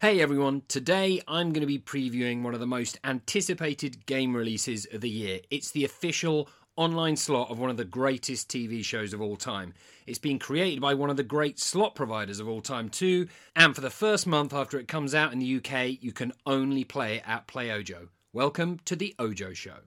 Hey everyone, today I'm going to be previewing one of the most anticipated game releases of the year. It's the official online slot of one of the greatest TV shows of all time. It's been created by one of the great slot providers of all time, too, and for the first month after it comes out in the UK, you can only play it at PlayOjo. Welcome to the Ojo Show.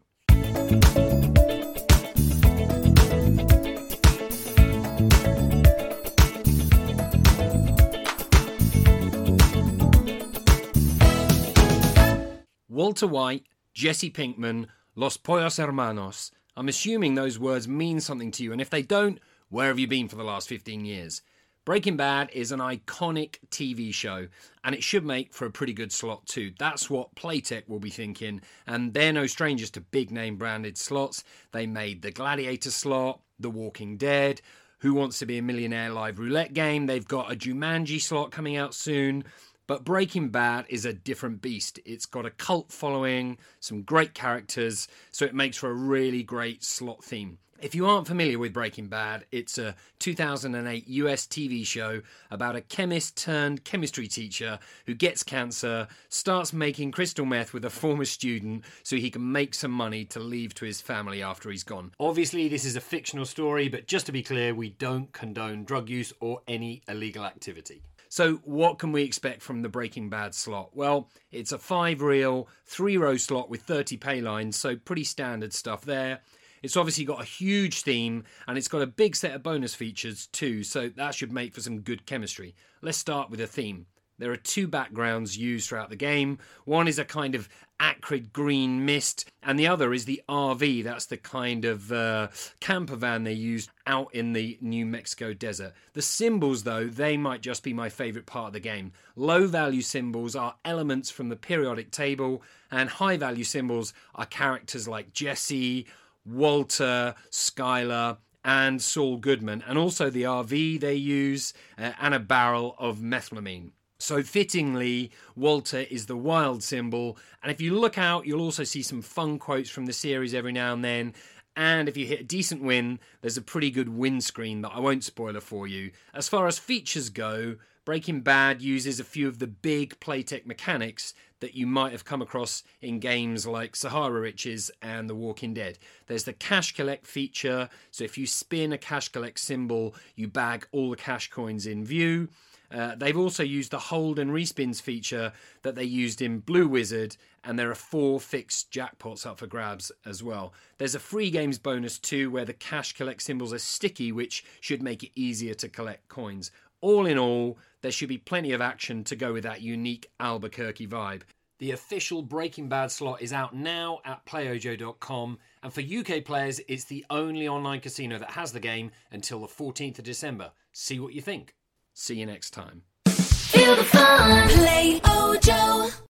Walter White, Jesse Pinkman, Los Pollos Hermanos. I'm assuming those words mean something to you, and if they don't, where have you been for the last 15 years? Breaking Bad is an iconic TV show, and it should make for a pretty good slot too. That's what Playtech will be thinking, and they're no strangers to big name branded slots. They made the Gladiator slot, The Walking Dead, Who Wants to Be a Millionaire live roulette game. They've got a Jumanji slot coming out soon. But Breaking Bad is a different beast. It's got a cult following, some great characters, so it makes for a really great slot theme. If you aren't familiar with Breaking Bad, it's a 2008 US TV show about a chemist turned chemistry teacher who gets cancer, starts making crystal meth with a former student so he can make some money to leave to his family after he's gone. Obviously, this is a fictional story, but just to be clear, we don't condone drug use or any illegal activity. So, what can we expect from the Breaking Bad slot? Well, it's a five reel, three row slot with 30 pay lines, so pretty standard stuff there. It's obviously got a huge theme and it's got a big set of bonus features too, so that should make for some good chemistry. Let's start with a theme. There are two backgrounds used throughout the game. One is a kind of acrid green mist, and the other is the RV. That's the kind of uh, camper van they use out in the New Mexico desert. The symbols, though, they might just be my favourite part of the game. Low value symbols are elements from the periodic table, and high value symbols are characters like Jesse, Walter, Skyler, and Saul Goodman, and also the RV they use, uh, and a barrel of methylamine. So, fittingly, Walter is the wild symbol. And if you look out, you'll also see some fun quotes from the series every now and then. And if you hit a decent win, there's a pretty good windscreen that I won't spoiler for you. As far as features go, Breaking Bad uses a few of the big Playtech mechanics that you might have come across in games like Sahara Riches and The Walking Dead. There's the cash collect feature, so if you spin a cash collect symbol, you bag all the cash coins in view. Uh, they've also used the hold and respins feature that they used in Blue Wizard, and there are four fixed jackpots up for grabs as well. There's a free games bonus too, where the cash collect symbols are sticky, which should make it easier to collect coins. All in all, there should be plenty of action to go with that unique Albuquerque vibe. The official Breaking Bad slot is out now at playojo.com, and for UK players, it's the only online casino that has the game until the 14th of December. See what you think. See you next time.